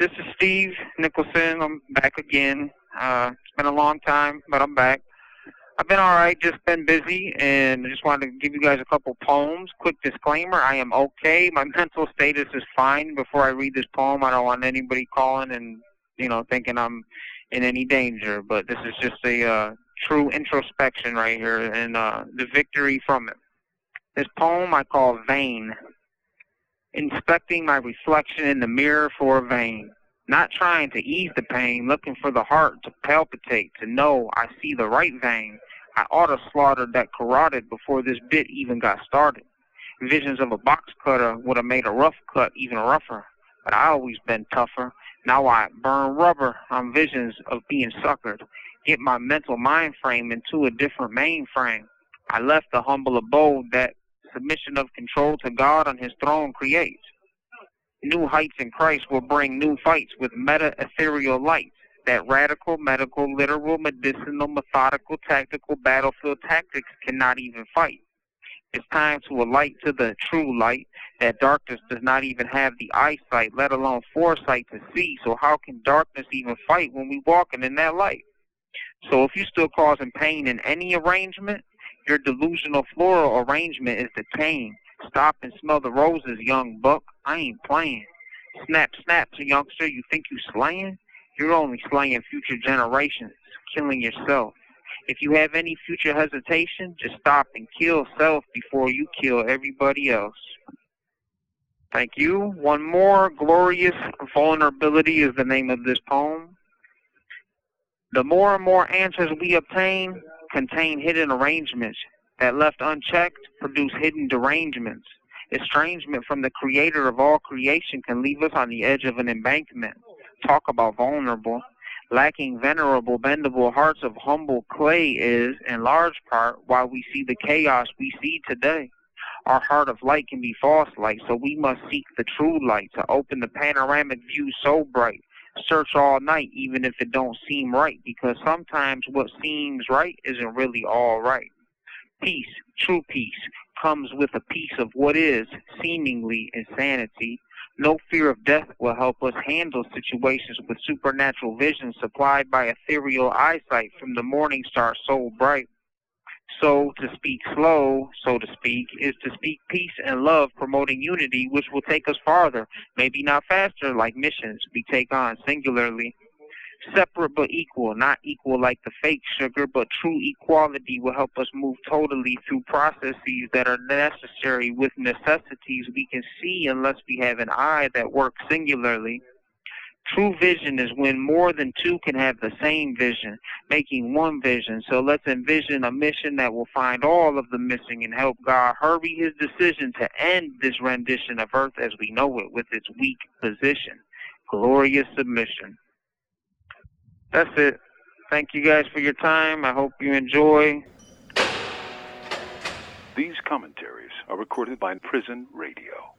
This is Steve Nicholson. I'm back again. Uh, it's been a long time, but I'm back. I've been all right, just been busy, and I just wanted to give you guys a couple poems. Quick disclaimer: I am okay. My mental status is fine. Before I read this poem, I don't want anybody calling and you know thinking I'm in any danger. But this is just a uh, true introspection right here, and uh, the victory from it. This poem I call "Vain." Inspecting my reflection in the mirror for a vein not trying to ease the pain, looking for the heart to palpitate, to know I see the right vein. I ought to slaughter that carotid before this bit even got started. Visions of a box cutter would have made a rough cut even rougher, but I always been tougher. Now I burn rubber on visions of being suckered. Get my mental mind frame into a different mainframe. I left the humble abode that submission of control to God on his throne creates. New heights in Christ will bring new fights with meta ethereal light. That radical, medical, literal, medicinal, methodical, tactical battlefield tactics cannot even fight. It's time to alight to the true light that darkness does not even have the eyesight, let alone foresight to see. So how can darkness even fight when we walking in that light? So if you're still causing pain in any arrangement, your delusional floral arrangement is the pain. Stop and smell the roses, young buck. I ain't playing. Snap, snap, youngster. You think you slaying? You're only slaying future generations, killing yourself. If you have any future hesitation, just stop and kill self before you kill everybody else. Thank you. One more glorious vulnerability is the name of this poem. The more and more answers we obtain contain hidden arrangements that left unchecked produce hidden derangements. Estrangement from the creator of all creation can leave us on the edge of an embankment. Talk about vulnerable. Lacking venerable, bendable hearts of humble clay is, in large part, why we see the chaos we see today. Our heart of light can be false light, so we must seek the true light to open the panoramic view so bright. Search all night, even if it don't seem right, because sometimes what seems right isn't really all right. Peace, true peace, comes with a piece of what is seemingly insanity. No fear of death will help us handle situations with supernatural vision supplied by ethereal eyesight from the morning star so bright. So to speak slow, so to speak, is to speak peace and love, promoting unity, which will take us farther, maybe not faster like missions we take on singularly separate but equal, not equal like the fake sugar, but true equality will help us move totally through processes that are necessary with necessities we can see unless we have an eye that works singularly. True vision is when more than two can have the same vision, making one vision. So let's envision a mission that will find all of the missing and help God hurry his decision to end this rendition of earth as we know it with its weak position. Glorious submission. That's it. Thank you guys for your time. I hope you enjoy. These commentaries are recorded by Prison Radio.